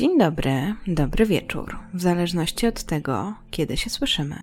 Dzień dobry, dobry wieczór, w zależności od tego, kiedy się słyszymy.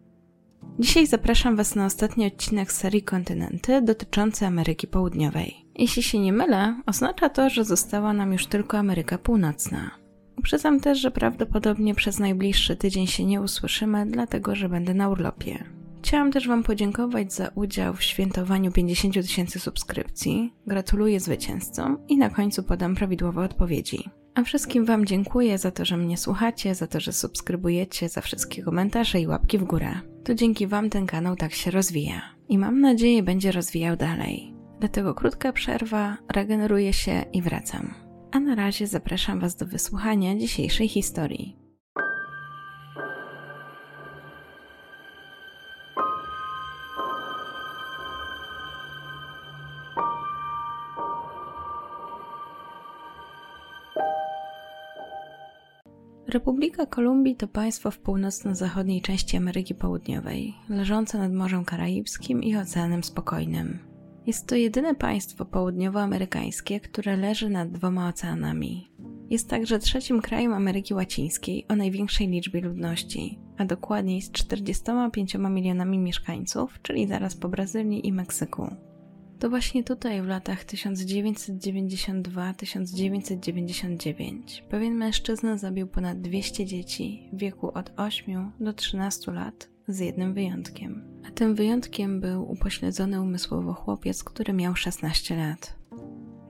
Dzisiaj zapraszam Was na ostatni odcinek serii Kontynenty dotyczący Ameryki Południowej. Jeśli się nie mylę, oznacza to, że została nam już tylko Ameryka Północna. Uprzedzam też, że prawdopodobnie przez najbliższy tydzień się nie usłyszymy, dlatego że będę na urlopie. Chciałam też Wam podziękować za udział w świętowaniu 50 tysięcy subskrypcji. Gratuluję zwycięzcom i na końcu podam prawidłowe odpowiedzi. A wszystkim Wam dziękuję za to, że mnie słuchacie, za to, że subskrybujecie, za wszystkie komentarze i łapki w górę. To dzięki Wam ten kanał tak się rozwija. I mam nadzieję będzie rozwijał dalej. Dlatego krótka przerwa, regeneruję się i wracam. A na razie zapraszam Was do wysłuchania dzisiejszej historii. Republika Kolumbii to państwo w północno-zachodniej części Ameryki Południowej, leżące nad Morzem Karaibskim i Oceanem Spokojnym. Jest to jedyne państwo południowoamerykańskie, które leży nad dwoma oceanami. Jest także trzecim krajem Ameryki Łacińskiej o największej liczbie ludności, a dokładniej z 45 milionami mieszkańców, czyli zaraz po Brazylii i Meksyku. To właśnie tutaj w latach 1992-1999 pewien mężczyzna zabił ponad 200 dzieci w wieku od 8 do 13 lat, z jednym wyjątkiem. A tym wyjątkiem był upośledzony umysłowo chłopiec, który miał 16 lat.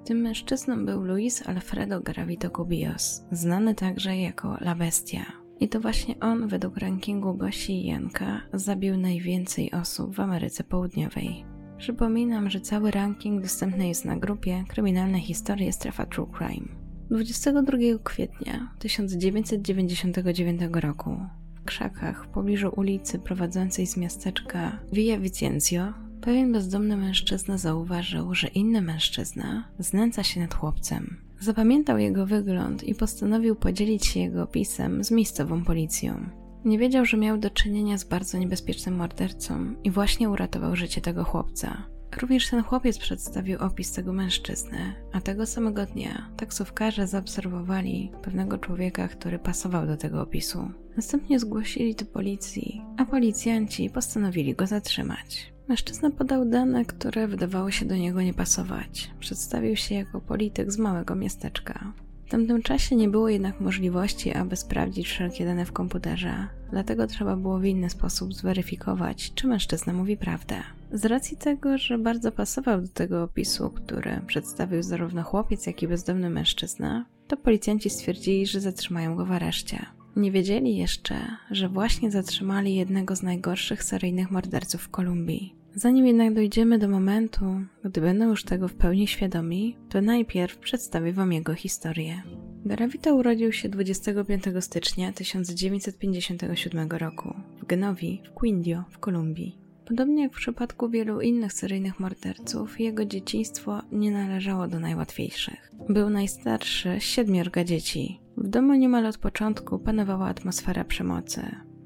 Tym mężczyzną był Luis Alfredo Garavito Cubillos, znany także jako La Bestia. I to właśnie on, według rankingu Gosi i Janka, zabił najwięcej osób w Ameryce Południowej. Przypominam, że cały ranking dostępny jest na grupie Kryminalne Historie Strefa True Crime. 22 kwietnia 1999 roku w krzakach w pobliżu ulicy prowadzącej z miasteczka Via Vicenzio pewien bezdomny mężczyzna zauważył, że inny mężczyzna znęca się nad chłopcem. Zapamiętał jego wygląd i postanowił podzielić się jego opisem z miejscową policją. Nie wiedział, że miał do czynienia z bardzo niebezpiecznym mordercą i właśnie uratował życie tego chłopca. Również ten chłopiec przedstawił opis tego mężczyzny, a tego samego dnia taksówkarze zaobserwowali pewnego człowieka, który pasował do tego opisu. Następnie zgłosili to policji, a policjanci postanowili go zatrzymać. Mężczyzna podał dane, które wydawało się do niego nie pasować. Przedstawił się jako polityk z małego miasteczka. W tamtym czasie nie było jednak możliwości, aby sprawdzić wszelkie dane w komputerze, dlatego trzeba było w inny sposób zweryfikować, czy mężczyzna mówi prawdę. Z racji tego, że bardzo pasował do tego opisu, który przedstawił zarówno chłopiec, jak i bezdomny mężczyzna, to policjanci stwierdzili, że zatrzymają go w areszcie. Nie wiedzieli jeszcze, że właśnie zatrzymali jednego z najgorszych seryjnych morderców w Kolumbii. Zanim jednak dojdziemy do momentu, gdy będą już tego w pełni świadomi, to najpierw przedstawię Wam jego historię. Garavito urodził się 25 stycznia 1957 roku w Genovi w Quindio w Kolumbii. Podobnie jak w przypadku wielu innych seryjnych morderców, jego dzieciństwo nie należało do najłatwiejszych. Był najstarszy z siedmiorga dzieci. W domu niemal od początku panowała atmosfera przemocy.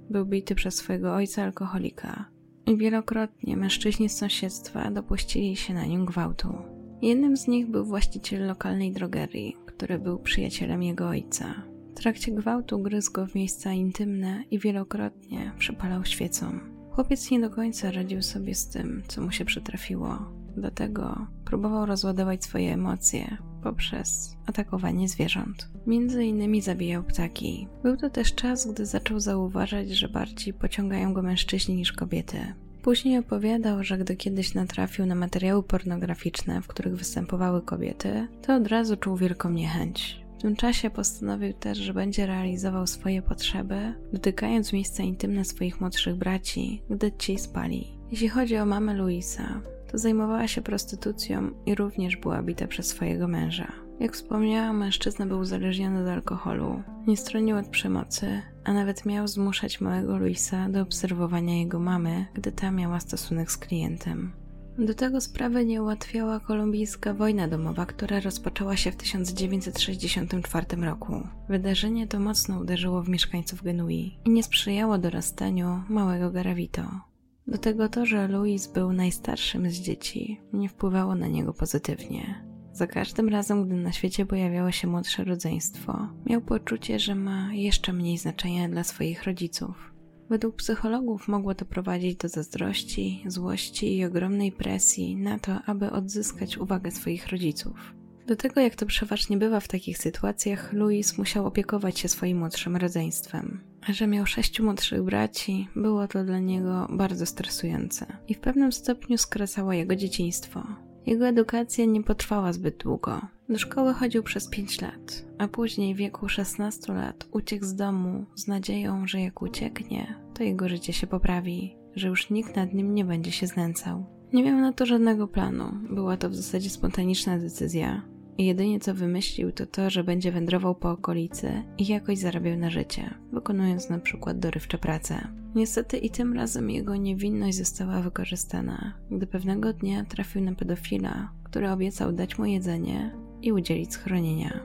Był bity przez swojego ojca alkoholika, i wielokrotnie mężczyźni z sąsiedztwa dopuścili się na nim gwałtu. Jednym z nich był właściciel lokalnej drogerii, który był przyjacielem jego ojca. W trakcie gwałtu gryzł go w miejsca intymne i wielokrotnie przypalał świecą. Chłopiec nie do końca radził sobie z tym, co mu się przytrafiło, dlatego próbował rozładować swoje emocje poprzez atakowanie zwierząt. Między innymi zabijał ptaki. Był to też czas, gdy zaczął zauważać, że bardziej pociągają go mężczyźni niż kobiety. Później opowiadał, że gdy kiedyś natrafił na materiały pornograficzne, w których występowały kobiety, to od razu czuł wielką niechęć. W tym czasie postanowił też, że będzie realizował swoje potrzeby, dotykając miejsca intymne swoich młodszych braci, gdy ci spali. Jeśli chodzi o mamę Luisa, to zajmowała się prostytucją i również była bita przez swojego męża. Jak wspomniałam, mężczyzna był uzależniony od alkoholu, nie stronił od przemocy, a nawet miał zmuszać małego Luisa do obserwowania jego mamy, gdy ta miała stosunek z klientem. Do tego sprawę nie ułatwiała kolumbijska wojna domowa, która rozpoczęła się w 1964 roku. Wydarzenie to mocno uderzyło w mieszkańców Genui i nie sprzyjało dorastaniu małego Garavito. Do tego to, że Louis był najstarszym z dzieci, nie wpływało na niego pozytywnie. Za każdym razem, gdy na świecie pojawiało się młodsze rodzeństwo, miał poczucie, że ma jeszcze mniej znaczenia dla swoich rodziców. Według psychologów mogło to prowadzić do zazdrości, złości i ogromnej presji na to, aby odzyskać uwagę swoich rodziców. Do tego, jak to przeważnie bywa w takich sytuacjach, Louis musiał opiekować się swoim młodszym rodzeństwem. Że miał sześciu młodszych braci, było to dla niego bardzo stresujące i w pewnym stopniu skracało jego dzieciństwo. Jego edukacja nie potrwała zbyt długo. Do szkoły chodził przez 5 lat, a później w wieku 16 lat uciekł z domu z nadzieją, że jak ucieknie, to jego życie się poprawi, że już nikt nad nim nie będzie się znęcał. Nie miał na to żadnego planu, była to w zasadzie spontaniczna decyzja, i jedynie co wymyślił to to, że będzie wędrował po okolicy i jakoś zarabiał na życie, wykonując na przykład dorywcze prace. Niestety i tym razem jego niewinność została wykorzystana, gdy pewnego dnia trafił na pedofila, który obiecał dać mu jedzenie i udzielić schronienia.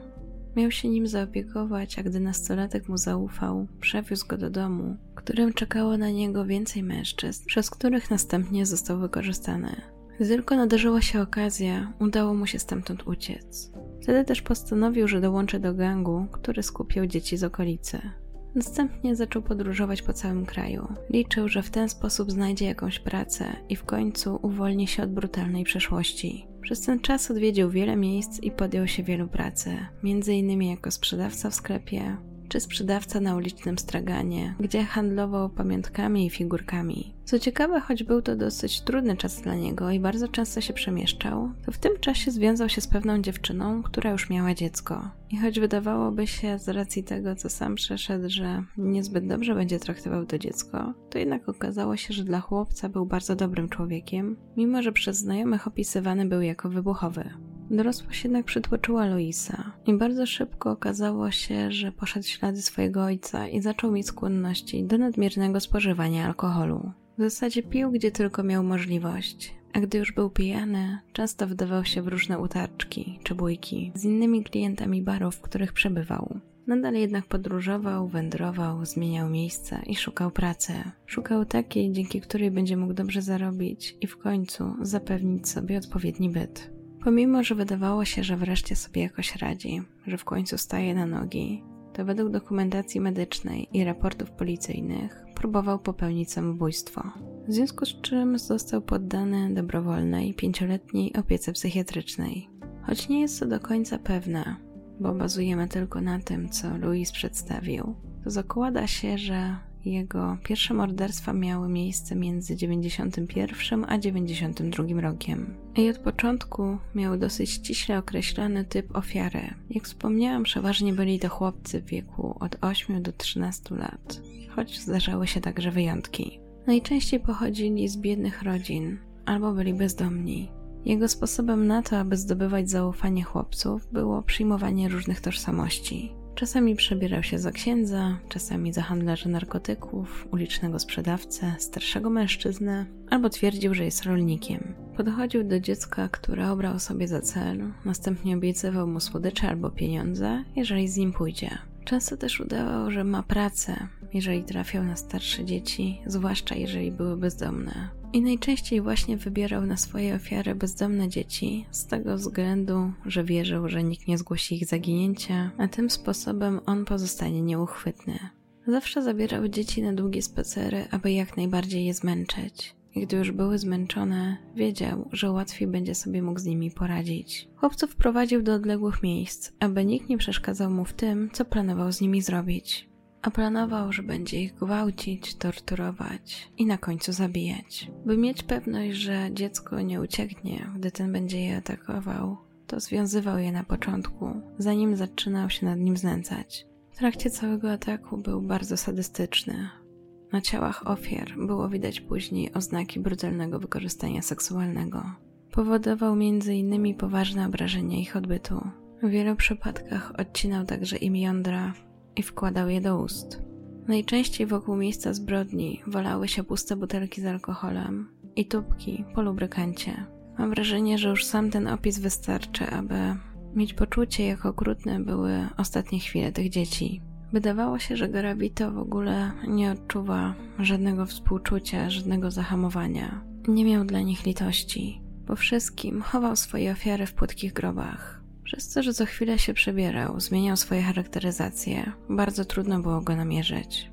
Miał się nim zaopiekować, a gdy nastolatek mu zaufał, przewiózł go do domu, którym czekało na niego więcej mężczyzn, przez których następnie został wykorzystany. Gdy tylko nadarzyła się okazja, udało mu się stamtąd uciec. Wtedy też postanowił, że dołączy do gangu, który skupiał dzieci z okolicy. Następnie zaczął podróżować po całym kraju. Liczył, że w ten sposób znajdzie jakąś pracę i w końcu uwolni się od brutalnej przeszłości. Przez ten czas odwiedził wiele miejsc i podjął się wielu pracy, m.in. jako sprzedawca w sklepie, czy sprzedawca na ulicznym straganie, gdzie handlował pamiątkami i figurkami. Co ciekawe, choć był to dosyć trudny czas dla niego i bardzo często się przemieszczał, to w tym czasie związał się z pewną dziewczyną, która już miała dziecko. I choć wydawałoby się z racji tego, co sam przeszedł, że niezbyt dobrze będzie traktował to dziecko, to jednak okazało się, że dla chłopca był bardzo dobrym człowiekiem, mimo że przez znajomych opisywany był jako wybuchowy. Dorosłość jednak przytłoczyła Luisa i bardzo szybko okazało się, że poszedł ślady swojego ojca i zaczął mieć skłonności do nadmiernego spożywania alkoholu. W zasadzie pił, gdzie tylko miał możliwość, a gdy już był pijany, często wdawał się w różne utarczki czy bójki z innymi klientami barów, w których przebywał. Nadal jednak podróżował, wędrował, zmieniał miejsca i szukał pracy. Szukał takiej, dzięki której będzie mógł dobrze zarobić i w końcu zapewnić sobie odpowiedni byt. Pomimo, że wydawało się, że wreszcie sobie jakoś radzi, że w końcu staje na nogi, to według dokumentacji medycznej i raportów policyjnych próbował popełnić samobójstwo. W związku z czym został poddany dobrowolnej pięcioletniej opiece psychiatrycznej. Choć nie jest to do końca pewne, bo bazujemy tylko na tym, co Louis przedstawił, to zakłada się, że jego pierwsze morderstwa miały miejsce między 91 a 92 rokiem. I od początku miał dosyć ściśle określony typ ofiary. Jak wspomniałam, przeważnie byli to chłopcy w wieku od 8 do 13 lat, choć zdarzały się także wyjątki. Najczęściej pochodzili z biednych rodzin albo byli bezdomni. Jego sposobem na to, aby zdobywać zaufanie chłopców, było przyjmowanie różnych tożsamości. Czasami przebierał się za księdza, czasami za handlarza narkotyków, ulicznego sprzedawcę, starszego mężczyznę, albo twierdził, że jest rolnikiem. Podchodził do dziecka, które obrał sobie za cel, następnie obiecywał mu słodycze albo pieniądze, jeżeli z nim pójdzie. Często też udawał, że ma pracę, jeżeli trafiał na starsze dzieci, zwłaszcza jeżeli były bezdomne. I najczęściej właśnie wybierał na swoje ofiary bezdomne dzieci, z tego względu, że wierzył, że nikt nie zgłosi ich zaginięcia, a tym sposobem on pozostanie nieuchwytny. Zawsze zabierał dzieci na długie spacery, aby jak najbardziej je zmęczyć. I gdy już były zmęczone, wiedział, że łatwiej będzie sobie mógł z nimi poradzić. Chłopców prowadził do odległych miejsc, aby nikt nie przeszkadzał mu w tym, co planował z nimi zrobić a planował, że będzie ich gwałcić, torturować i na końcu zabijać. By mieć pewność, że dziecko nie ucieknie, gdy ten będzie je atakował, to związywał je na początku, zanim zaczynał się nad nim znęcać. W trakcie całego ataku był bardzo sadystyczny. Na ciałach ofiar było widać później oznaki brutalnego wykorzystania seksualnego. Powodował m.in. poważne obrażenia ich odbytu. W wielu przypadkach odcinał także im jądra, i wkładał je do ust. Najczęściej wokół miejsca zbrodni walały się puste butelki z alkoholem i tubki po lubrykancie. Mam wrażenie, że już sam ten opis wystarczy, aby mieć poczucie, jak okrutne były ostatnie chwile tych dzieci. Wydawało się, że Garavito w ogóle nie odczuwa żadnego współczucia, żadnego zahamowania. Nie miał dla nich litości. Po wszystkim chował swoje ofiary w płytkich grobach. Przez to, że co chwilę się przebierał, zmieniał swoje charakteryzacje, bardzo trudno było go namierzyć.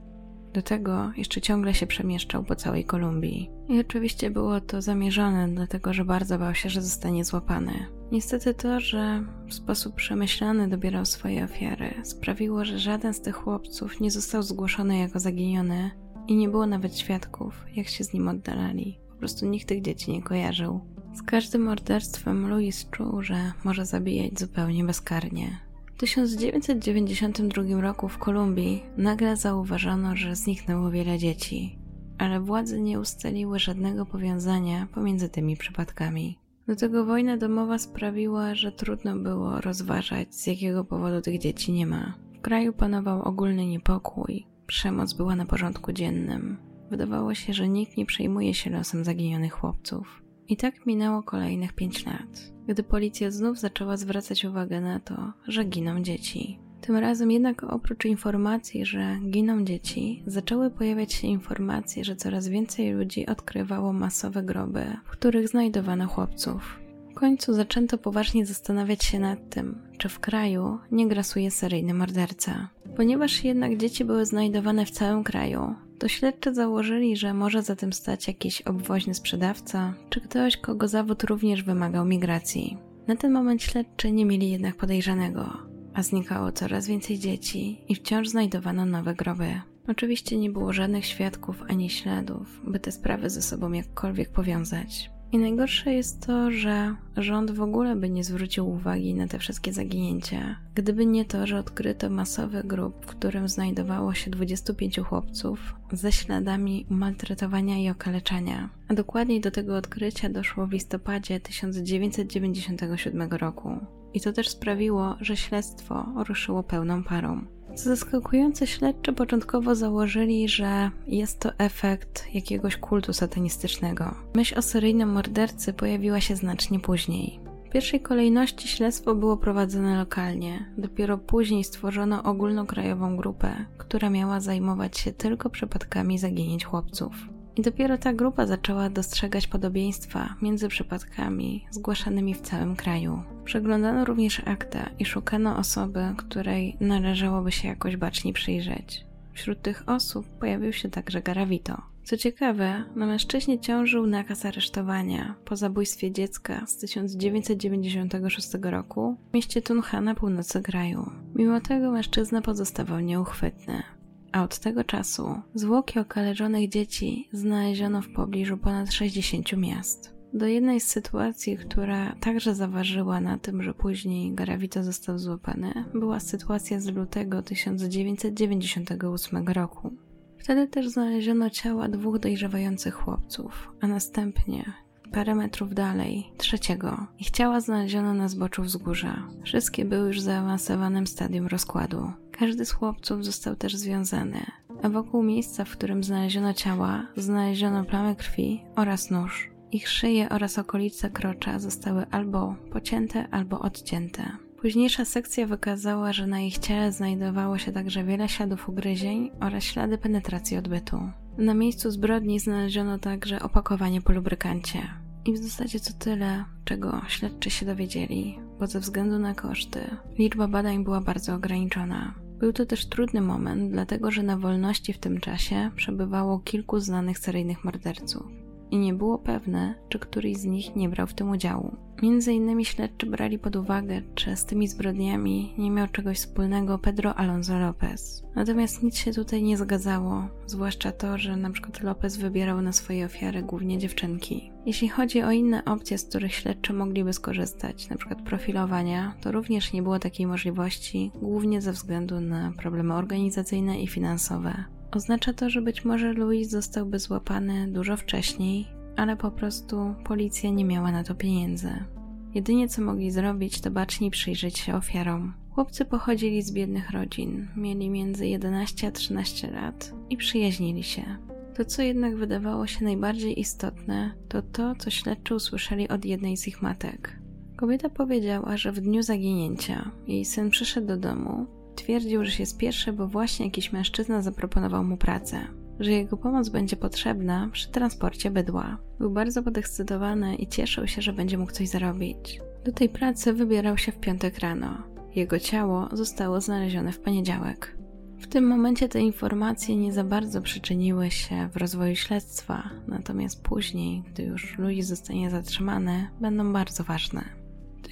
Do tego jeszcze ciągle się przemieszczał po całej Kolumbii. I oczywiście było to zamierzone, dlatego że bardzo bał się, że zostanie złapany. Niestety to, że w sposób przemyślany dobierał swoje ofiary, sprawiło, że żaden z tych chłopców nie został zgłoszony jako zaginiony i nie było nawet świadków, jak się z nim oddalali. Po prostu nikt tych dzieci nie kojarzył. Z każdym morderstwem Louis czuł, że może zabijać zupełnie bezkarnie. W 1992 roku w Kolumbii nagle zauważono, że zniknęło wiele dzieci, ale władze nie ustaliły żadnego powiązania pomiędzy tymi przypadkami. Do tego wojna domowa sprawiła, że trudno było rozważać, z jakiego powodu tych dzieci nie ma. W kraju panował ogólny niepokój, przemoc była na porządku dziennym. Wydawało się, że nikt nie przejmuje się losem zaginionych chłopców. I tak minęło kolejnych pięć lat, gdy policja znów zaczęła zwracać uwagę na to, że giną dzieci. Tym razem jednak oprócz informacji, że giną dzieci, zaczęły pojawiać się informacje, że coraz więcej ludzi odkrywało masowe groby, w których znajdowano chłopców. W końcu zaczęto poważnie zastanawiać się nad tym, czy w kraju nie grasuje seryjny morderca. Ponieważ jednak dzieci były znajdowane w całym kraju, to śledczy założyli, że może za tym stać jakiś obwoźny sprzedawca, czy ktoś, kogo zawód również wymagał migracji. Na ten moment śledczy nie mieli jednak podejrzanego, a znikało coraz więcej dzieci i wciąż znajdowano nowe groby. Oczywiście nie było żadnych świadków ani śladów, by te sprawy ze sobą jakkolwiek powiązać. I najgorsze jest to, że rząd w ogóle by nie zwrócił uwagi na te wszystkie zaginięcia, gdyby nie to, że odkryto masowy grób, w którym znajdowało się 25 chłopców ze śladami maltretowania i okaleczania. A dokładniej do tego odkrycia doszło w listopadzie 1997 roku. I to też sprawiło, że śledztwo ruszyło pełną parą. Zaskakujące, śledczy początkowo założyli, że jest to efekt jakiegoś kultu satanistycznego. Myśl o seryjnym mordercy pojawiła się znacznie później. W pierwszej kolejności śledztwo było prowadzone lokalnie, dopiero później stworzono ogólnokrajową grupę, która miała zajmować się tylko przypadkami zaginięć chłopców. I dopiero ta grupa zaczęła dostrzegać podobieństwa między przypadkami zgłaszanymi w całym kraju. Przeglądano również akta i szukano osoby, której należałoby się jakoś bacznie przyjrzeć. Wśród tych osób pojawił się także Garavito. Co ciekawe, na mężczyźnie ciążył nakaz aresztowania po zabójstwie dziecka z 1996 roku w mieście Tunha na północy kraju. Mimo tego mężczyzna pozostawał nieuchwytny a od tego czasu zwłoki okaleczonych dzieci znaleziono w pobliżu ponad 60 miast. Do jednej z sytuacji, która także zaważyła na tym, że później Garavito został złapany, była sytuacja z lutego 1998 roku. Wtedy też znaleziono ciała dwóch dojrzewających chłopców, a następnie parę metrów dalej, trzeciego. Ich ciała znaleziono na zboczu wzgórza. Wszystkie były już w zaawansowanym stadium rozkładu. Każdy z chłopców został też związany, a wokół miejsca, w którym znaleziono ciała, znaleziono plamy krwi oraz nóż. Ich szyje oraz okolice krocza zostały albo pocięte, albo odcięte. Późniejsza sekcja wykazała, że na ich ciele znajdowało się także wiele śladów ugryzień oraz ślady penetracji odbytu. Na miejscu zbrodni znaleziono także opakowanie po lubrykancie. I w zasadzie to tyle, czego śledczy się dowiedzieli, bo ze względu na koszty liczba badań była bardzo ograniczona. Był to też trudny moment, dlatego że na wolności w tym czasie przebywało kilku znanych seryjnych morderców i nie było pewne, czy któryś z nich nie brał w tym udziału. Między innymi śledczy brali pod uwagę, czy z tymi zbrodniami nie miał czegoś wspólnego Pedro Alonso Lopez. Natomiast nic się tutaj nie zgadzało, zwłaszcza to, że przykład Lopez wybierał na swoje ofiary głównie dziewczynki. Jeśli chodzi o inne opcje, z których śledczy mogliby skorzystać, przykład profilowania, to również nie było takiej możliwości, głównie ze względu na problemy organizacyjne i finansowe. Oznacza to, że być może Louis zostałby złapany dużo wcześniej, ale po prostu policja nie miała na to pieniędzy. Jedynie co mogli zrobić, to bacznie przyjrzeć się ofiarom. Chłopcy pochodzili z biednych rodzin, mieli między 11 a 13 lat i przyjaźnili się. To, co jednak wydawało się najbardziej istotne, to to, co śledczy usłyszeli od jednej z ich matek. Kobieta powiedziała, że w dniu zaginięcia jej syn przyszedł do domu Twierdził, że się spieszy, bo właśnie jakiś mężczyzna zaproponował mu pracę. że jego pomoc będzie potrzebna przy transporcie bydła. Był bardzo podekscytowany i cieszył się, że będzie mógł coś zarobić. Do tej pracy wybierał się w piątek rano. Jego ciało zostało znalezione w poniedziałek. W tym momencie te informacje nie za bardzo przyczyniły się w rozwoju śledztwa, natomiast później, gdy już Louis zostanie zatrzymany, będą bardzo ważne.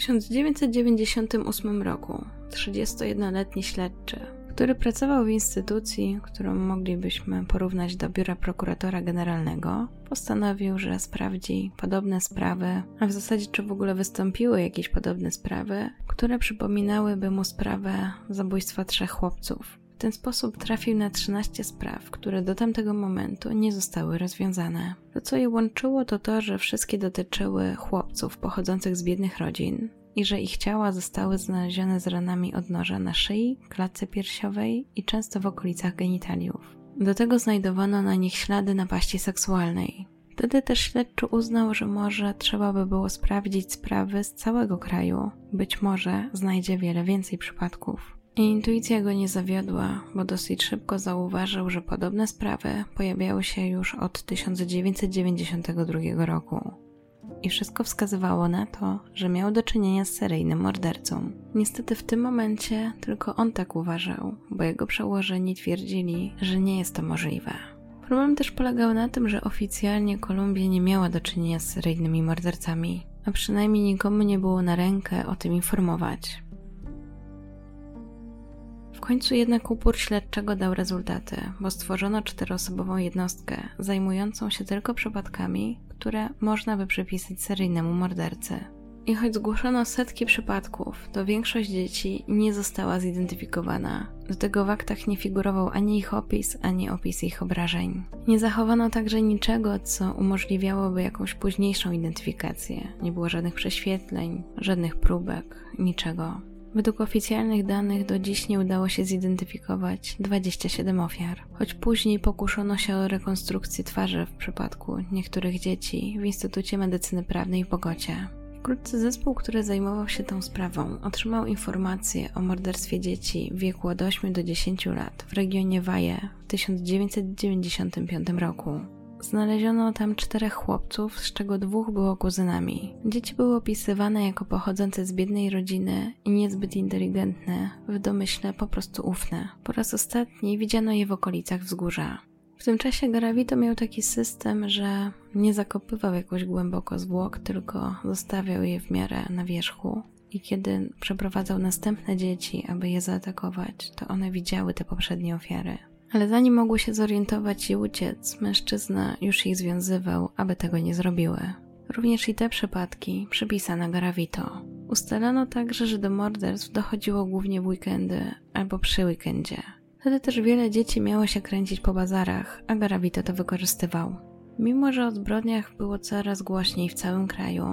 W 1998 roku. 31-letni śledczy, który pracował w instytucji, którą moglibyśmy porównać do biura prokuratora generalnego, postanowił, że sprawdzi podobne sprawy, a w zasadzie czy w ogóle wystąpiły jakieś podobne sprawy, które przypominałyby mu sprawę zabójstwa trzech chłopców ten sposób trafił na 13 spraw, które do tamtego momentu nie zostały rozwiązane. To, co je łączyło, to to, że wszystkie dotyczyły chłopców pochodzących z biednych rodzin i że ich ciała zostały znalezione z ranami od noża na szyi, klatce piersiowej i często w okolicach genitaliów. Do tego znajdowano na nich ślady napaści seksualnej. Wtedy też śledczy uznał, że może trzeba by było sprawdzić sprawy z całego kraju. Być może znajdzie wiele więcej przypadków. Intuicja go nie zawiodła, bo dosyć szybko zauważył, że podobne sprawy pojawiały się już od 1992 roku. I wszystko wskazywało na to, że miał do czynienia z seryjnym mordercą. Niestety w tym momencie tylko on tak uważał, bo jego przełożeni twierdzili, że nie jest to możliwe. Problem też polegał na tym, że oficjalnie Kolumbia nie miała do czynienia z seryjnymi mordercami, a przynajmniej nikomu nie było na rękę o tym informować. Końcu jednak upór śledczego dał rezultaty, bo stworzono czteroosobową jednostkę zajmującą się tylko przypadkami, które można by przypisać seryjnemu mordercy. I choć zgłoszono setki przypadków, to większość dzieci nie została zidentyfikowana. Do tego w aktach nie figurował ani ich opis, ani opis ich obrażeń. Nie zachowano także niczego, co umożliwiałoby jakąś późniejszą identyfikację. Nie było żadnych prześwietleń, żadnych próbek, niczego. Według oficjalnych danych do dziś nie udało się zidentyfikować 27 ofiar, choć później pokuszono się o rekonstrukcję twarzy w przypadku niektórych dzieci w Instytucie Medycyny Prawnej w Bogocie. Wkrótce zespół, który zajmował się tą sprawą, otrzymał informację o morderstwie dzieci w wieku od 8 do 10 lat w regionie Valle w 1995 roku. Znaleziono tam czterech chłopców, z czego dwóch było kuzynami. Dzieci były opisywane jako pochodzące z biednej rodziny i niezbyt inteligentne, w domyśle po prostu ufne. Po raz ostatni widziano je w okolicach wzgórza. W tym czasie Garavito miał taki system, że nie zakopywał jakoś głęboko zwłok, tylko zostawiał je w miarę na wierzchu. I kiedy przeprowadzał następne dzieci, aby je zaatakować, to one widziały te poprzednie ofiary. Ale zanim mogły się zorientować i uciec, mężczyzna już ich związywał, aby tego nie zrobiły. Również i te przypadki przypisano Garavito. Ustalono także, że do morderstw dochodziło głównie w weekendy albo przy weekendzie. Wtedy też wiele dzieci miało się kręcić po bazarach, a Garavito to wykorzystywał. Mimo, że o zbrodniach było coraz głośniej w całym kraju,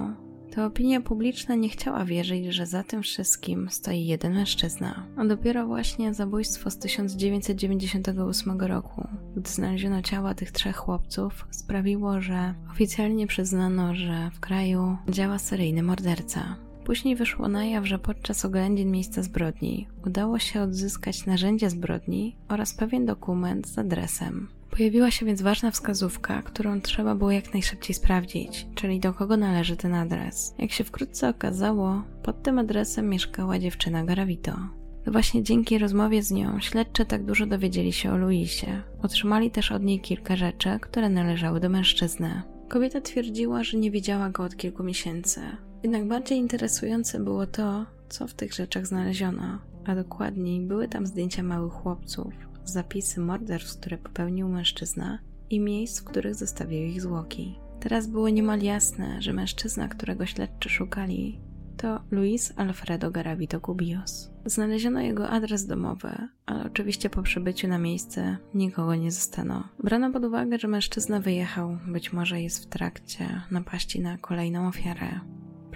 to opinia publiczna nie chciała wierzyć, że za tym wszystkim stoi jeden mężczyzna. A dopiero właśnie zabójstwo z 1998 roku, gdy znaleziono ciała tych trzech chłopców, sprawiło, że oficjalnie przyznano, że w kraju działa seryjny morderca. Później wyszło na jaw, że podczas oględzin miejsca zbrodni udało się odzyskać narzędzia zbrodni oraz pewien dokument z adresem. Pojawiła się więc ważna wskazówka, którą trzeba było jak najszybciej sprawdzić, czyli do kogo należy ten adres. Jak się wkrótce okazało, pod tym adresem mieszkała dziewczyna Garavito. To właśnie dzięki rozmowie z nią śledczy tak dużo dowiedzieli się o Luisie. Otrzymali też od niej kilka rzeczy, które należały do mężczyzny. Kobieta twierdziła, że nie widziała go od kilku miesięcy. Jednak bardziej interesujące było to, co w tych rzeczach znaleziono, a dokładniej były tam zdjęcia małych chłopców, zapisy morderstw, które popełnił mężczyzna i miejsc, w których zostawił ich zwłoki. Teraz było niemal jasne, że mężczyzna, którego śledczy szukali, to Luis Alfredo Garavito Cubios. Znaleziono jego adres domowy, ale oczywiście po przybyciu na miejsce nikogo nie zostano. Brano pod uwagę, że mężczyzna wyjechał, być może jest w trakcie napaści na kolejną ofiarę.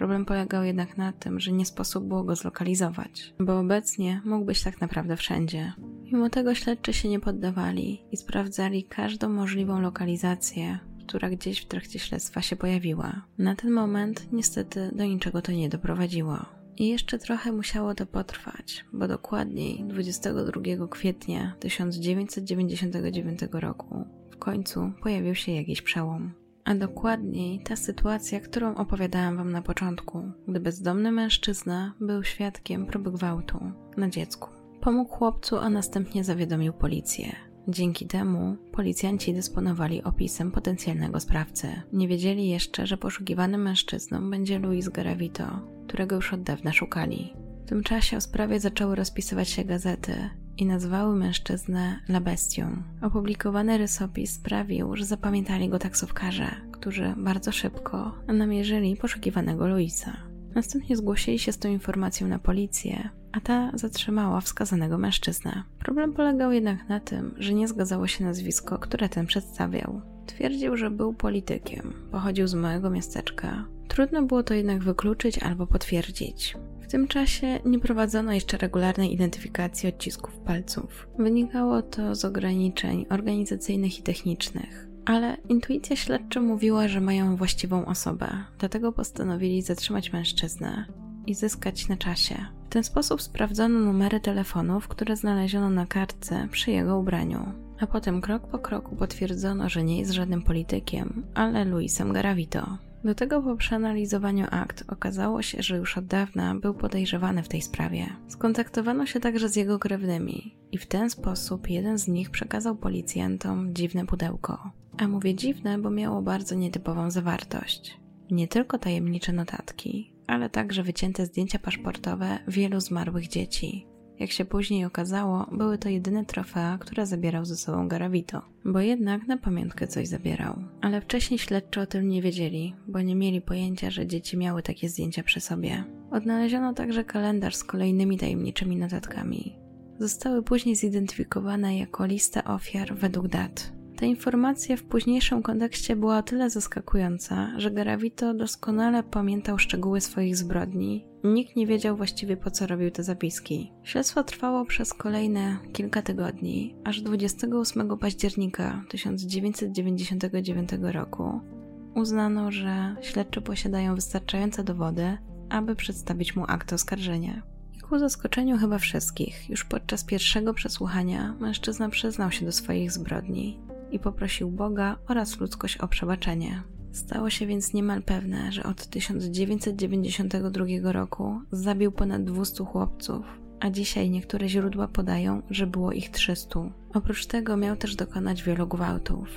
Problem polegał jednak na tym, że nie sposób było go zlokalizować, bo obecnie mógł być tak naprawdę wszędzie. Mimo tego śledczy się nie poddawali i sprawdzali każdą możliwą lokalizację, która gdzieś w trakcie śledztwa się pojawiła. Na ten moment niestety do niczego to nie doprowadziło. I jeszcze trochę musiało to potrwać, bo dokładniej 22 kwietnia 1999 roku końcu pojawił się jakiś przełom. A dokładniej ta sytuacja, którą opowiadałam Wam na początku, gdy bezdomny mężczyzna był świadkiem próby gwałtu na dziecku. Pomógł chłopcu, a następnie zawiadomił policję. Dzięki temu policjanci dysponowali opisem potencjalnego sprawcy. Nie wiedzieli jeszcze, że poszukiwanym mężczyzną będzie Luis Garavito, którego już od dawna szukali. W tym czasie o sprawie zaczęły rozpisywać się gazety i nazwały mężczyznę La Bestią. Opublikowany rysopis sprawił, że zapamiętali go taksówkarze, którzy bardzo szybko namierzyli poszukiwanego Luisa. Następnie zgłosili się z tą informacją na policję, a ta zatrzymała wskazanego mężczyznę. Problem polegał jednak na tym, że nie zgadzało się nazwisko, które ten przedstawiał. Twierdził, że był politykiem, pochodził z małego miasteczka. Trudno było to jednak wykluczyć albo potwierdzić. Tym czasie nie prowadzono jeszcze regularnej identyfikacji odcisków palców. Wynikało to z ograniczeń organizacyjnych i technicznych. Ale intuicja śledcza mówiła, że mają właściwą osobę, dlatego postanowili zatrzymać mężczyznę i zyskać na czasie. W ten sposób sprawdzono numery telefonów, które znaleziono na kartce przy jego ubraniu. A potem krok po kroku potwierdzono, że nie jest żadnym politykiem, ale Luisem Garavito. Do tego po przeanalizowaniu akt okazało się, że już od dawna był podejrzewany w tej sprawie. Skontaktowano się także z jego krewnymi i w ten sposób jeden z nich przekazał policjantom dziwne pudełko. A mówię dziwne, bo miało bardzo nietypową zawartość. Nie tylko tajemnicze notatki, ale także wycięte zdjęcia paszportowe wielu zmarłych dzieci. Jak się później okazało, były to jedyne trofea, które zabierał ze sobą Garavito, bo jednak na pamiątkę coś zabierał. Ale wcześniej śledczy o tym nie wiedzieli, bo nie mieli pojęcia, że dzieci miały takie zdjęcia przy sobie. Odnaleziono także kalendarz z kolejnymi tajemniczymi notatkami. Zostały później zidentyfikowane jako lista ofiar według dat. Ta informacja w późniejszym kontekście była o tyle zaskakująca, że Garavito doskonale pamiętał szczegóły swoich zbrodni. Nikt nie wiedział właściwie po co robił te zapiski. Śledztwo trwało przez kolejne kilka tygodni, aż 28 października 1999 roku uznano, że śledczy posiadają wystarczające dowody, aby przedstawić mu akt oskarżenia. I ku zaskoczeniu chyba wszystkich, już podczas pierwszego przesłuchania mężczyzna przyznał się do swoich zbrodni i poprosił Boga oraz ludzkość o przebaczenie. Stało się więc niemal pewne, że od 1992 roku zabił ponad 200 chłopców, a dzisiaj niektóre źródła podają, że było ich 300. Oprócz tego miał też dokonać wielu gwałtów.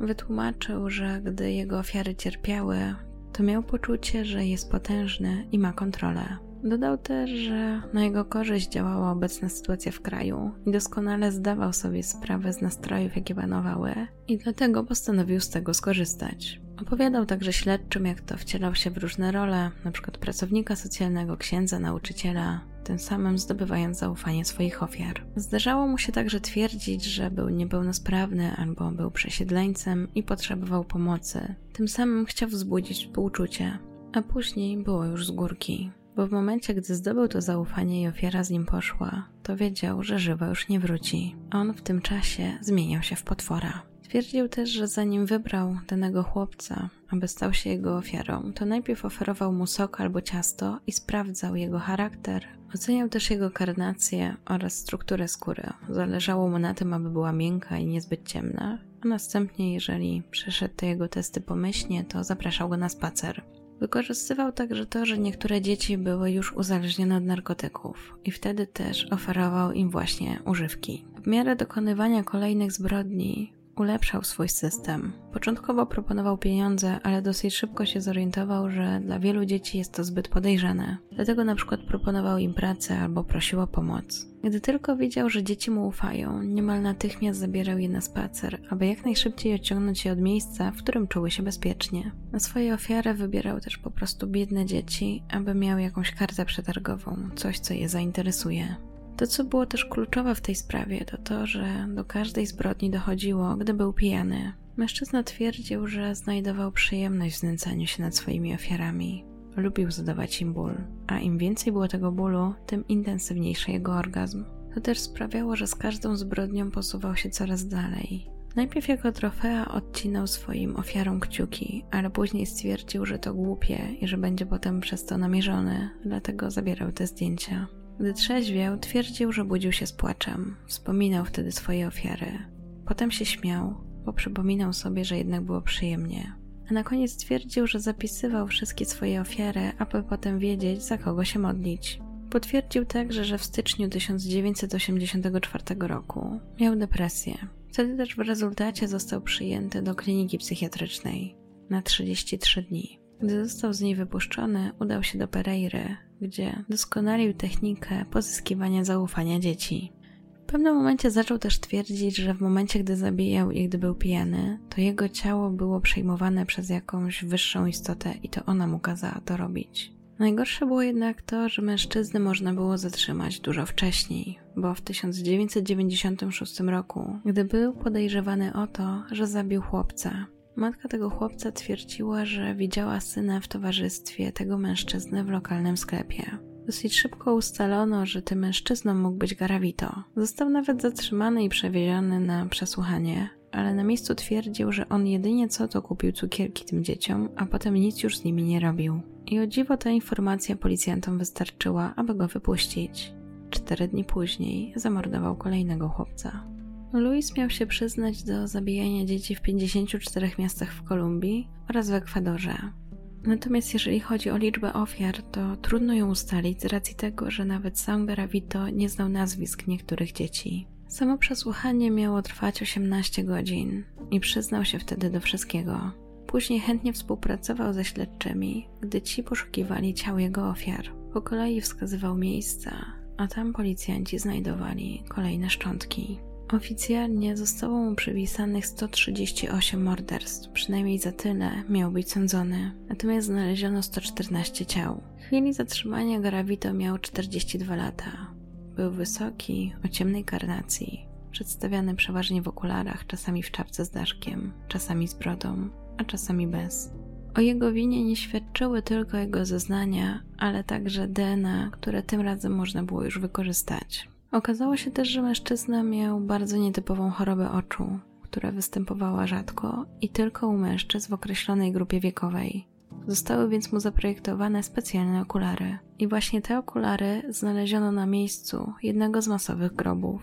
Wytłumaczył, że gdy jego ofiary cierpiały, to miał poczucie, że jest potężny i ma kontrolę. Dodał też, że na jego korzyść działała obecna sytuacja w kraju i doskonale zdawał sobie sprawę z nastrojów, jakie panowały, i dlatego postanowił z tego skorzystać. Opowiadał także śledczym, jak to wcielał się w różne role, np. pracownika socjalnego, księdza, nauczyciela, tym samym zdobywając zaufanie swoich ofiar. Zdarzało mu się także twierdzić, że był niepełnosprawny albo był przesiedleńcem i potrzebował pomocy. Tym samym chciał wzbudzić współczucie, a później było już z górki bo w momencie, gdy zdobył to zaufanie i ofiara z nim poszła, to wiedział, że żywo już nie wróci. On w tym czasie zmieniał się w potwora. Twierdził też, że zanim wybrał danego chłopca, aby stał się jego ofiarą, to najpierw oferował mu sok albo ciasto i sprawdzał jego charakter. Oceniał też jego karnację oraz strukturę skóry. Zależało mu na tym, aby była miękka i niezbyt ciemna, a następnie, jeżeli przeszedł te jego testy pomyślnie, to zapraszał go na spacer. Wykorzystywał także to, że niektóre dzieci były już uzależnione od narkotyków i wtedy też oferował im właśnie używki. W miarę dokonywania kolejnych zbrodni ulepszał swój system. Początkowo proponował pieniądze, ale dosyć szybko się zorientował, że dla wielu dzieci jest to zbyt podejrzane. Dlatego na przykład proponował im pracę albo prosił o pomoc. Gdy tylko widział, że dzieci mu ufają, niemal natychmiast zabierał je na spacer, aby jak najszybciej odciągnąć je od miejsca, w którym czuły się bezpiecznie. Na swoje ofiary wybierał też po prostu biedne dzieci, aby miały jakąś kartę przetargową, coś co je zainteresuje. To, co było też kluczowe w tej sprawie, to to, że do każdej zbrodni dochodziło, gdy był pijany. Mężczyzna twierdził, że znajdował przyjemność w znęcaniu się nad swoimi ofiarami. Lubił zadawać im ból, a im więcej było tego bólu, tym intensywniejszy jego orgazm. To też sprawiało, że z każdą zbrodnią posuwał się coraz dalej. Najpierw jako trofea odcinał swoim ofiarom kciuki, ale później stwierdził, że to głupie i że będzie potem przez to namierzony, dlatego zabierał te zdjęcia. Gdy trzeźwiał, twierdził, że budził się z płaczem. Wspominał wtedy swoje ofiary. Potem się śmiał, bo przypominał sobie, że jednak było przyjemnie. A na koniec twierdził, że zapisywał wszystkie swoje ofiary, aby potem wiedzieć, za kogo się modlić. Potwierdził także, że w styczniu 1984 roku miał depresję. Wtedy też w rezultacie został przyjęty do kliniki psychiatrycznej na 33 dni. Gdy został z niej wypuszczony, udał się do Pereiry, gdzie doskonalił technikę pozyskiwania zaufania dzieci. W pewnym momencie zaczął też twierdzić, że w momencie, gdy zabijał i gdy był pijany, to jego ciało było przejmowane przez jakąś wyższą istotę i to ona mu kazała to robić. Najgorsze było jednak to, że mężczyznę można było zatrzymać dużo wcześniej, bo w 1996 roku, gdy był podejrzewany o to, że zabił chłopca, matka tego chłopca twierdziła, że widziała syna w towarzystwie tego mężczyzny w lokalnym sklepie. Dosyć szybko ustalono, że tym mężczyzną mógł być Garavito. Został nawet zatrzymany i przewieziony na przesłuchanie, ale na miejscu twierdził, że on jedynie co to kupił cukierki tym dzieciom, a potem nic już z nimi nie robił. I o dziwo ta informacja policjantom wystarczyła, aby go wypuścić. Cztery dni później zamordował kolejnego chłopca. Luis miał się przyznać do zabijania dzieci w 54 miastach w Kolumbii oraz w Ekwadorze. Natomiast jeżeli chodzi o liczbę ofiar, to trudno ją ustalić z racji tego, że nawet sam Garavito nie znał nazwisk niektórych dzieci. Samo przesłuchanie miało trwać 18 godzin i przyznał się wtedy do wszystkiego. Później chętnie współpracował ze śledczymi, gdy ci poszukiwali ciał jego ofiar. Po kolei wskazywał miejsca, a tam policjanci znajdowali kolejne szczątki. Oficjalnie zostało mu przypisanych 138 morderstw, przynajmniej za tyle miał być sądzony, natomiast znaleziono 114 ciał. W chwili zatrzymania Garavito miał 42 lata. Był wysoki, o ciemnej karnacji, przedstawiany przeważnie w okularach, czasami w czapce z daszkiem, czasami z brodą, a czasami bez. O jego winie nie świadczyły tylko jego zeznania, ale także DNA, które tym razem można było już wykorzystać. Okazało się też, że mężczyzna miał bardzo nietypową chorobę oczu, która występowała rzadko i tylko u mężczyzn w określonej grupie wiekowej. Zostały więc mu zaprojektowane specjalne okulary. I właśnie te okulary znaleziono na miejscu jednego z masowych grobów.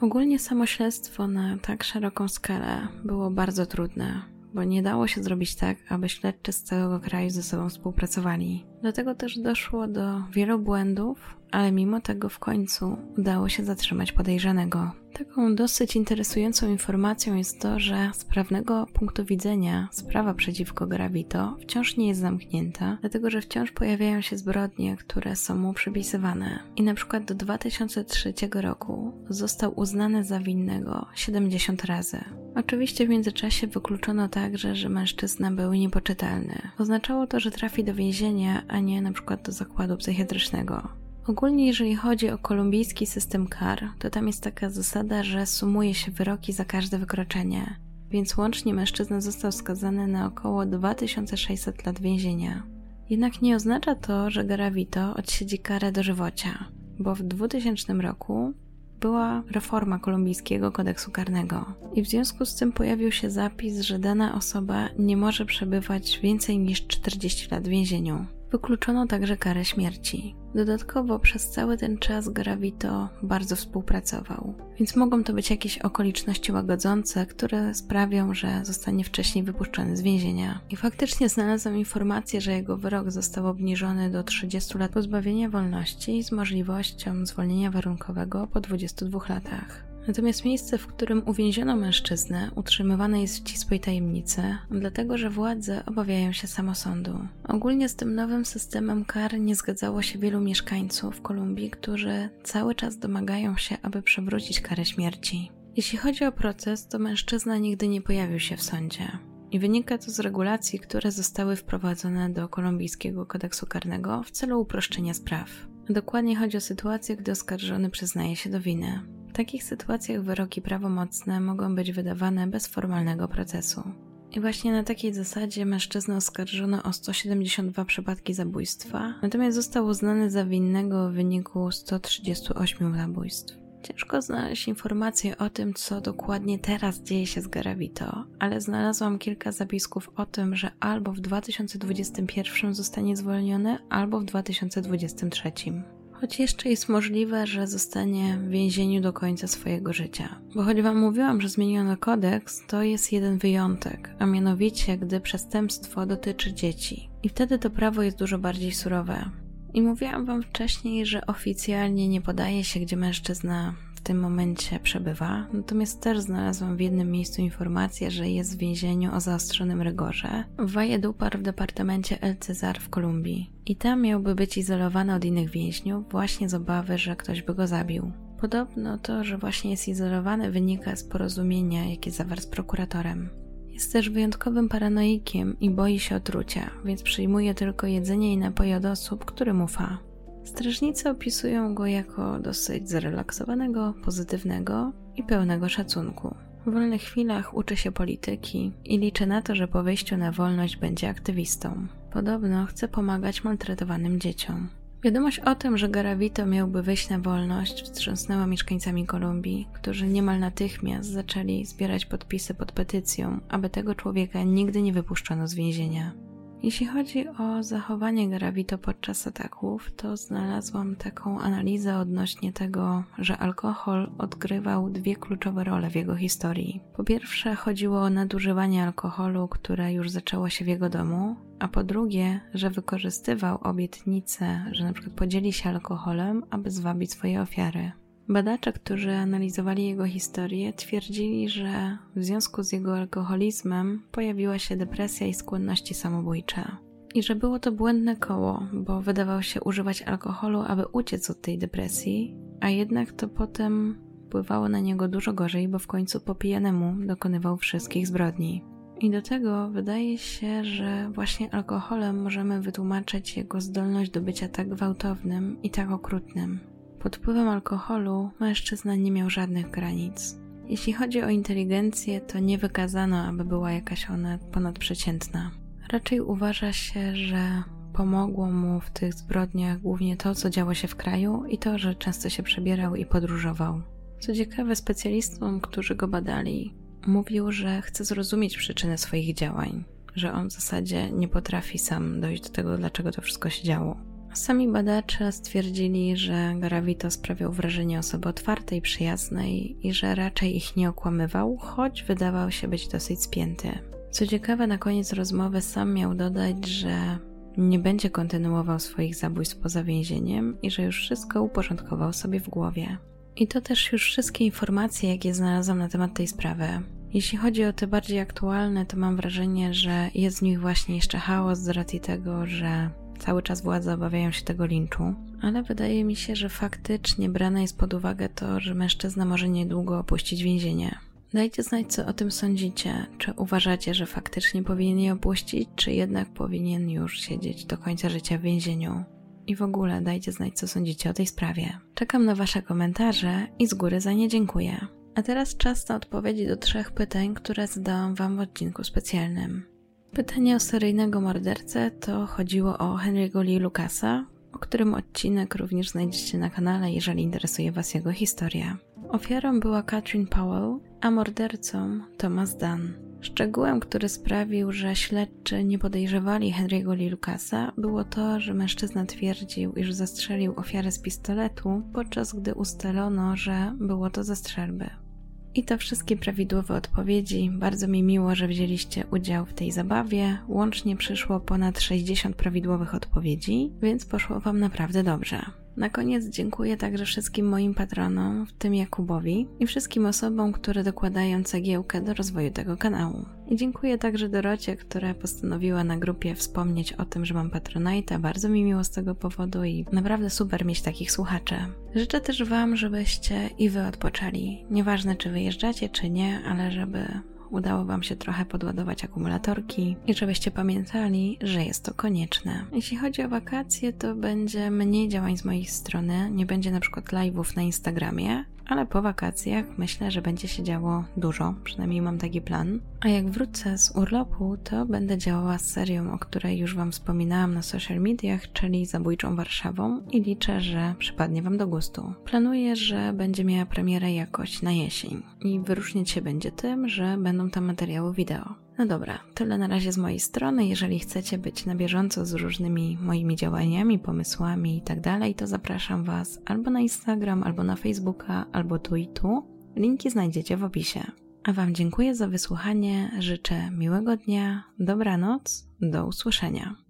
Ogólnie samo śledztwo na tak szeroką skalę było bardzo trudne, bo nie dało się zrobić tak, aby śledczy z całego kraju ze sobą współpracowali. Dlatego też doszło do wielu błędów, ale mimo tego w końcu udało się zatrzymać podejrzanego. Taką dosyć interesującą informacją jest to, że z prawnego punktu widzenia sprawa przeciwko Gravito wciąż nie jest zamknięta, dlatego że wciąż pojawiają się zbrodnie, które są mu przypisywane. I na przykład do 2003 roku został uznany za winnego 70 razy. Oczywiście w międzyczasie wykluczono także, że mężczyzna był niepoczytalny. Oznaczało to, że trafi do więzienia, a nie na przykład do zakładu psychiatrycznego. Ogólnie, jeżeli chodzi o kolumbijski system kar, to tam jest taka zasada, że sumuje się wyroki za każde wykroczenie, więc łącznie mężczyzna został skazany na około 2600 lat więzienia. Jednak nie oznacza to, że Garavito odsiedzi karę dożywocia, bo w 2000 roku była reforma kolumbijskiego kodeksu karnego i w związku z tym pojawił się zapis, że dana osoba nie może przebywać więcej niż 40 lat w więzieniu. Wykluczono także karę śmierci. Dodatkowo przez cały ten czas Gravito bardzo współpracował, więc mogą to być jakieś okoliczności łagodzące, które sprawią, że zostanie wcześniej wypuszczony z więzienia. I faktycznie znalazłam informację, że jego wyrok został obniżony do 30 lat pozbawienia wolności z możliwością zwolnienia warunkowego po 22 latach. Natomiast miejsce, w którym uwięziono mężczyznę, utrzymywane jest w ścisłej tajemnicy, dlatego że władze obawiają się samosądu. Ogólnie z tym nowym systemem kar nie zgadzało się wielu mieszkańców Kolumbii, którzy cały czas domagają się, aby przywrócić karę śmierci. Jeśli chodzi o proces, to mężczyzna nigdy nie pojawił się w sądzie. I wynika to z regulacji, które zostały wprowadzone do kolumbijskiego kodeksu karnego w celu uproszczenia spraw. Dokładnie chodzi o sytuację, gdy oskarżony przyznaje się do winy. W takich sytuacjach wyroki prawomocne mogą być wydawane bez formalnego procesu. I właśnie na takiej zasadzie mężczyznę oskarżono o 172 przypadki zabójstwa, natomiast został uznany za winnego w wyniku 138 zabójstw. Ciężko znaleźć informacje o tym, co dokładnie teraz dzieje się z Garavito, ale znalazłam kilka zapisków o tym, że albo w 2021 zostanie zwolniony, albo w 2023. choć jeszcze jest możliwe, że zostanie w więzieniu do końca swojego życia. Bo choć Wam mówiłam, że zmieniono kodeks, to jest jeden wyjątek, a mianowicie, gdy przestępstwo dotyczy dzieci. I wtedy to prawo jest dużo bardziej surowe. I mówiłam Wam wcześniej, że oficjalnie nie podaje się, gdzie mężczyzna tym momencie przebywa, natomiast też znalazłam w jednym miejscu informację, że jest w więzieniu o zaostrzonym rygorze w Valledupar w departamencie El Cesar w Kolumbii. I tam miałby być izolowany od innych więźniów właśnie z obawy, że ktoś by go zabił. Podobno to, że właśnie jest izolowany wynika z porozumienia, jakie zawarł z prokuratorem. Jest też wyjątkowym paranoikiem i boi się otrucia, więc przyjmuje tylko jedzenie i napoje od osób, którym ufa. Strażnicy opisują go jako dosyć zrelaksowanego, pozytywnego i pełnego szacunku. W wolnych chwilach uczy się polityki i liczy na to, że po wyjściu na wolność będzie aktywistą. Podobno chce pomagać maltretowanym dzieciom. Wiadomość o tym, że Garavito miałby wyjść na wolność, wstrząsnęła mieszkańcami Kolumbii, którzy niemal natychmiast zaczęli zbierać podpisy pod petycją, aby tego człowieka nigdy nie wypuszczono z więzienia. Jeśli chodzi o zachowanie Garavito podczas ataków, to znalazłam taką analizę odnośnie tego, że alkohol odgrywał dwie kluczowe role w jego historii. Po pierwsze, chodziło o nadużywanie alkoholu, które już zaczęło się w jego domu, a po drugie, że wykorzystywał obietnice, że przykład podzieli się alkoholem, aby zwabić swoje ofiary. Badacze, którzy analizowali jego historię, twierdzili, że w związku z jego alkoholizmem pojawiła się depresja i skłonności samobójcze. I że było to błędne koło, bo wydawał się używać alkoholu, aby uciec od tej depresji, a jednak to potem wpływało na niego dużo gorzej, bo w końcu po pijanemu dokonywał wszystkich zbrodni. I do tego wydaje się, że właśnie alkoholem możemy wytłumaczyć jego zdolność do bycia tak gwałtownym i tak okrutnym. Pod wpływem alkoholu mężczyzna nie miał żadnych granic. Jeśli chodzi o inteligencję, to nie wykazano, aby była jakaś ona ponadprzeciętna. Raczej uważa się, że pomogło mu w tych zbrodniach głównie to, co działo się w kraju i to, że często się przebierał i podróżował. Co ciekawe, specjalistom, którzy go badali, mówił, że chce zrozumieć przyczynę swoich działań, że on w zasadzie nie potrafi sam dojść do tego, dlaczego to wszystko się działo. Sami badacze stwierdzili, że Garavito sprawiał wrażenie osoby otwartej, przyjaznej i że raczej ich nie okłamywał, choć wydawał się być dosyć spięty. Co ciekawe, na koniec rozmowy sam miał dodać, że nie będzie kontynuował swoich zabójstw poza więzieniem i że już wszystko uporządkował sobie w głowie. I to też już wszystkie informacje, jakie znalazłam na temat tej sprawy. Jeśli chodzi o te bardziej aktualne, to mam wrażenie, że jest w nich właśnie jeszcze chaos z racji tego, że Cały czas władze obawiają się tego linczu, ale wydaje mi się, że faktycznie brane jest pod uwagę to, że mężczyzna może niedługo opuścić więzienie. Dajcie znać, co o tym sądzicie. Czy uważacie, że faktycznie powinien je opuścić, czy jednak powinien już siedzieć do końca życia w więzieniu? I w ogóle dajcie znać, co sądzicie o tej sprawie. Czekam na Wasze komentarze i z góry za nie dziękuję. A teraz czas na odpowiedzi do trzech pytań, które zadałam Wam w odcinku specjalnym. Pytanie o seryjnego mordercę to chodziło o Henry'ego Lee Lucasa, o którym odcinek również znajdziecie na kanale, jeżeli interesuje Was jego historia. Ofiarą była Catherine Powell, a mordercą Thomas Dunn. Szczegółem, który sprawił, że śledczy nie podejrzewali Henry'ego Lee Lucasa, było to, że mężczyzna twierdził, iż zastrzelił ofiarę z pistoletu, podczas gdy ustalono, że było to ze strzelby. I to wszystkie prawidłowe odpowiedzi. Bardzo mi miło, że wzięliście udział w tej zabawie. Łącznie przyszło ponad 60 prawidłowych odpowiedzi, więc poszło Wam naprawdę dobrze. Na koniec dziękuję także wszystkim moim patronom, w tym Jakubowi i wszystkim osobom, które dokładają cegiełkę do rozwoju tego kanału. I dziękuję także Dorocie, która postanowiła na grupie wspomnieć o tym, że mam Patronite'a. Bardzo mi miło z tego powodu i naprawdę super mieć takich słuchaczy. Życzę też Wam, żebyście i Wy odpoczęli. Nieważne, czy wyjeżdżacie, czy nie, ale żeby udało Wam się trochę podładować akumulatorki i żebyście pamiętali, że jest to konieczne. Jeśli chodzi o wakacje, to będzie mniej działań z mojej strony, nie będzie na przykład live'ów na Instagramie, ale po wakacjach myślę, że będzie się działo dużo, przynajmniej mam taki plan. A jak wrócę z urlopu, to będę działała z serią, o której już Wam wspominałam na social mediach, czyli Zabójczą Warszawą i liczę, że przypadnie Wam do gustu. Planuję, że będzie miała premierę jakoś na jesień i wyróżnić się będzie tym, że będą tam materiały wideo. No dobra, tyle na razie z mojej strony. Jeżeli chcecie być na bieżąco z różnymi moimi działaniami, pomysłami i tak to zapraszam Was albo na Instagram, albo na Facebooka, albo tu i tu. Linki znajdziecie w opisie. A Wam dziękuję za wysłuchanie, życzę miłego dnia, dobranoc, do usłyszenia.